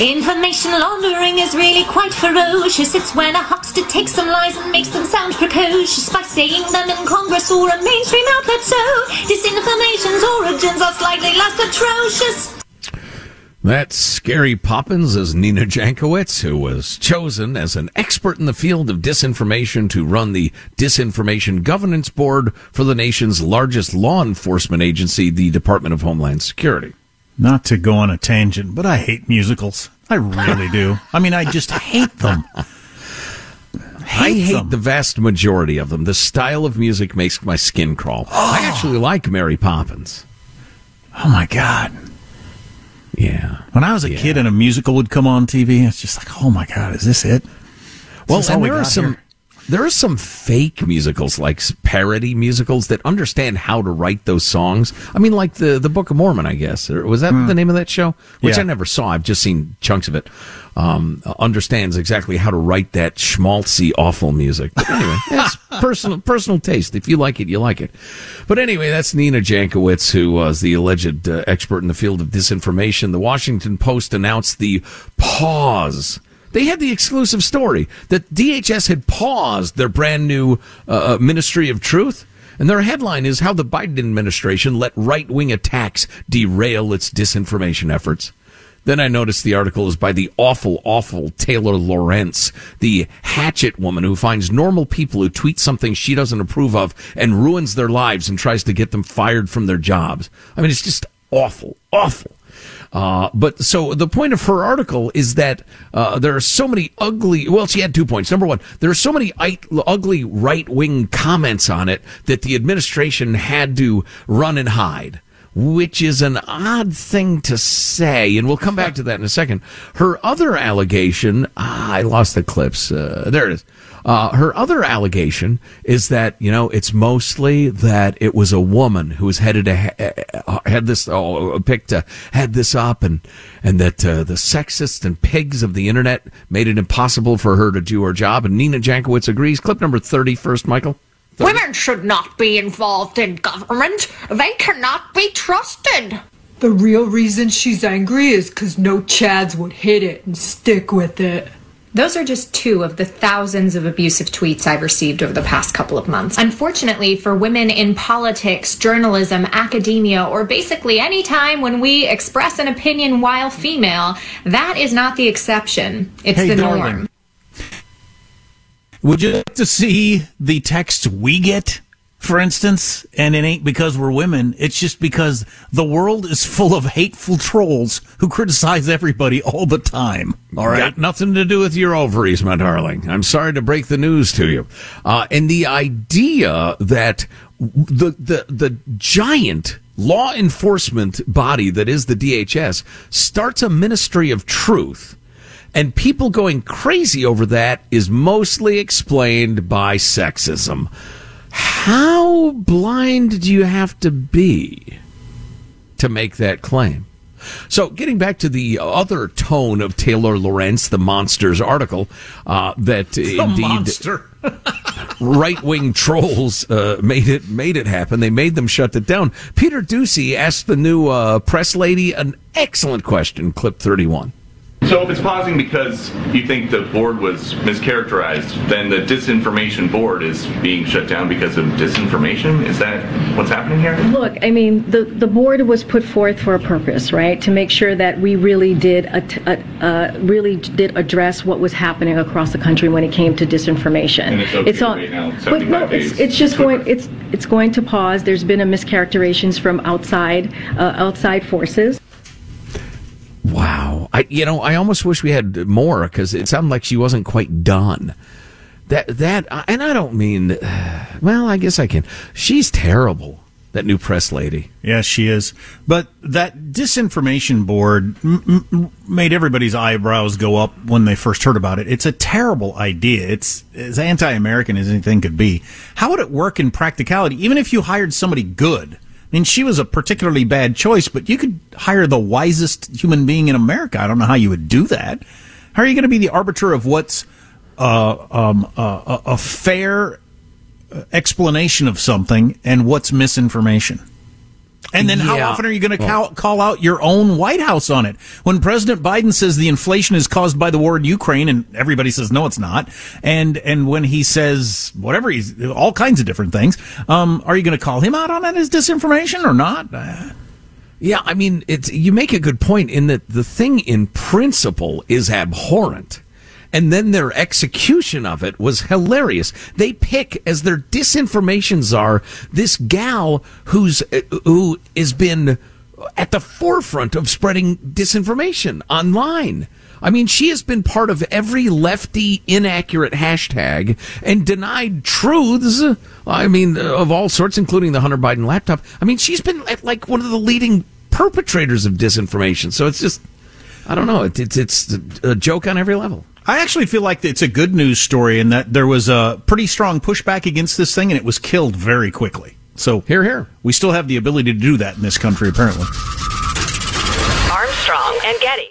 Information laundering is really quite ferocious. It's when a huckster takes some lies and makes them sound precocious by saying them in Congress or a mainstream outlet. So, disinformation's origins are slightly less atrocious. That's Scary Poppins as Nina Jankowicz, who was chosen as an expert in the field of disinformation to run the Disinformation Governance Board for the nation's largest law enforcement agency, the Department of Homeland Security. Not to go on a tangent, but I hate musicals. I really do. I mean, I just hate them. Hate I hate them. the vast majority of them. The style of music makes my skin crawl. Oh. I actually like Mary Poppins. Oh my god. Yeah. When I was a yeah. kid and a musical would come on TV, it's just like, oh my god, is this it? Is well, this and there are some. Here? There are some fake musicals, like parody musicals, that understand how to write those songs. I mean, like the the Book of Mormon, I guess. Was that mm. the name of that show? Which yeah. I never saw. I've just seen chunks of it. Um, understands exactly how to write that schmaltzy, awful music. But anyway, it's personal personal taste. If you like it, you like it. But anyway, that's Nina Jankowicz, who was the alleged uh, expert in the field of disinformation. The Washington Post announced the pause they had the exclusive story that DHS had paused their brand new uh, uh, Ministry of Truth. And their headline is How the Biden administration let right wing attacks derail its disinformation efforts. Then I noticed the article is by the awful, awful Taylor Lorenz, the hatchet woman who finds normal people who tweet something she doesn't approve of and ruins their lives and tries to get them fired from their jobs. I mean, it's just awful, awful. Uh, but so the point of her article is that uh, there are so many ugly. Well, she had two points. Number one, there are so many ugly right wing comments on it that the administration had to run and hide which is an odd thing to say, and we'll come back to that in a second. Her other allegation, ah, I lost the clips. Uh, there it is. Uh, her other allegation is that you know it's mostly that it was a woman who was headed to ha- had this oh, picked had this up and and that uh, the sexists and pigs of the internet made it impossible for her to do her job. And Nina Jankowicz agrees. Clip number thirty first, Michael. 30. Women should not be involved in government. They cannot be trusted. The real reason she's angry is because no Chads would hit it and stick with it. Those are just two of the thousands of abusive tweets I've received over the past couple of months. Unfortunately, for women in politics, journalism, academia, or basically any time when we express an opinion while female, that is not the exception. It's hey, the darling. norm. Would you like to see the texts we get for instance, and it ain't because we're women. It's just because the world is full of hateful trolls who criticize everybody all the time. All right. Got nothing to do with your ovaries, my darling. I'm sorry to break the news to you. Uh, and the idea that the, the, the giant law enforcement body that is the DHS starts a ministry of truth and people going crazy over that is mostly explained by sexism. How blind do you have to be to make that claim? So, getting back to the other tone of Taylor Lorenz, the Monsters article, uh, that the indeed right wing trolls uh, made it made it happen. They made them shut it down. Peter Doocy asked the new uh, press lady an excellent question. Clip thirty one. So if it's pausing because you think the board was mischaracterized, then the disinformation board is being shut down because of disinformation? Is that what's happening here? Look, I mean, the, the board was put forth for a purpose, right? To make sure that we really did a, uh, really did address what was happening across the country when it came to disinformation. And it's okay it's all, right now, but no, it's, it's just going it's it's going to pause. There's been a mischaracterizations from outside uh, outside forces. You know, I almost wish we had more because it sounded like she wasn't quite done. That that uh, and I don't mean uh, well, I guess I can. She's terrible. That new press lady. Yes, she is. But that disinformation board m- m- made everybody's eyebrows go up when they first heard about it. It's a terrible idea. It's as anti-American as anything could be. How would it work in practicality? Even if you hired somebody good, mean, she was a particularly bad choice, but you could hire the wisest human being in America. I don't know how you would do that. How are you going to be the arbiter of what's uh, um, uh, a fair explanation of something and what's misinformation? And then how often are you going to call, call, out your own White House on it? When President Biden says the inflation is caused by the war in Ukraine and everybody says no it's not. And and when he says whatever he's all kinds of different things, um, are you going to call him out on that as disinformation or not? Uh, yeah, I mean, it's you make a good point in that the thing in principle is abhorrent and then their execution of it was hilarious. They pick as their disinformation czar this gal who's uh, who has been at the forefront of spreading disinformation online. I mean, she has been part of every lefty inaccurate hashtag and denied truths. I mean, of all sorts, including the Hunter Biden laptop. I mean, she's been like one of the leading perpetrators of disinformation. So it's just, I don't know. It's it's a joke on every level. I actually feel like it's a good news story in that there was a pretty strong pushback against this thing and it was killed very quickly. So here, here, we still have the ability to do that in this country, apparently. Armstrong and Getty.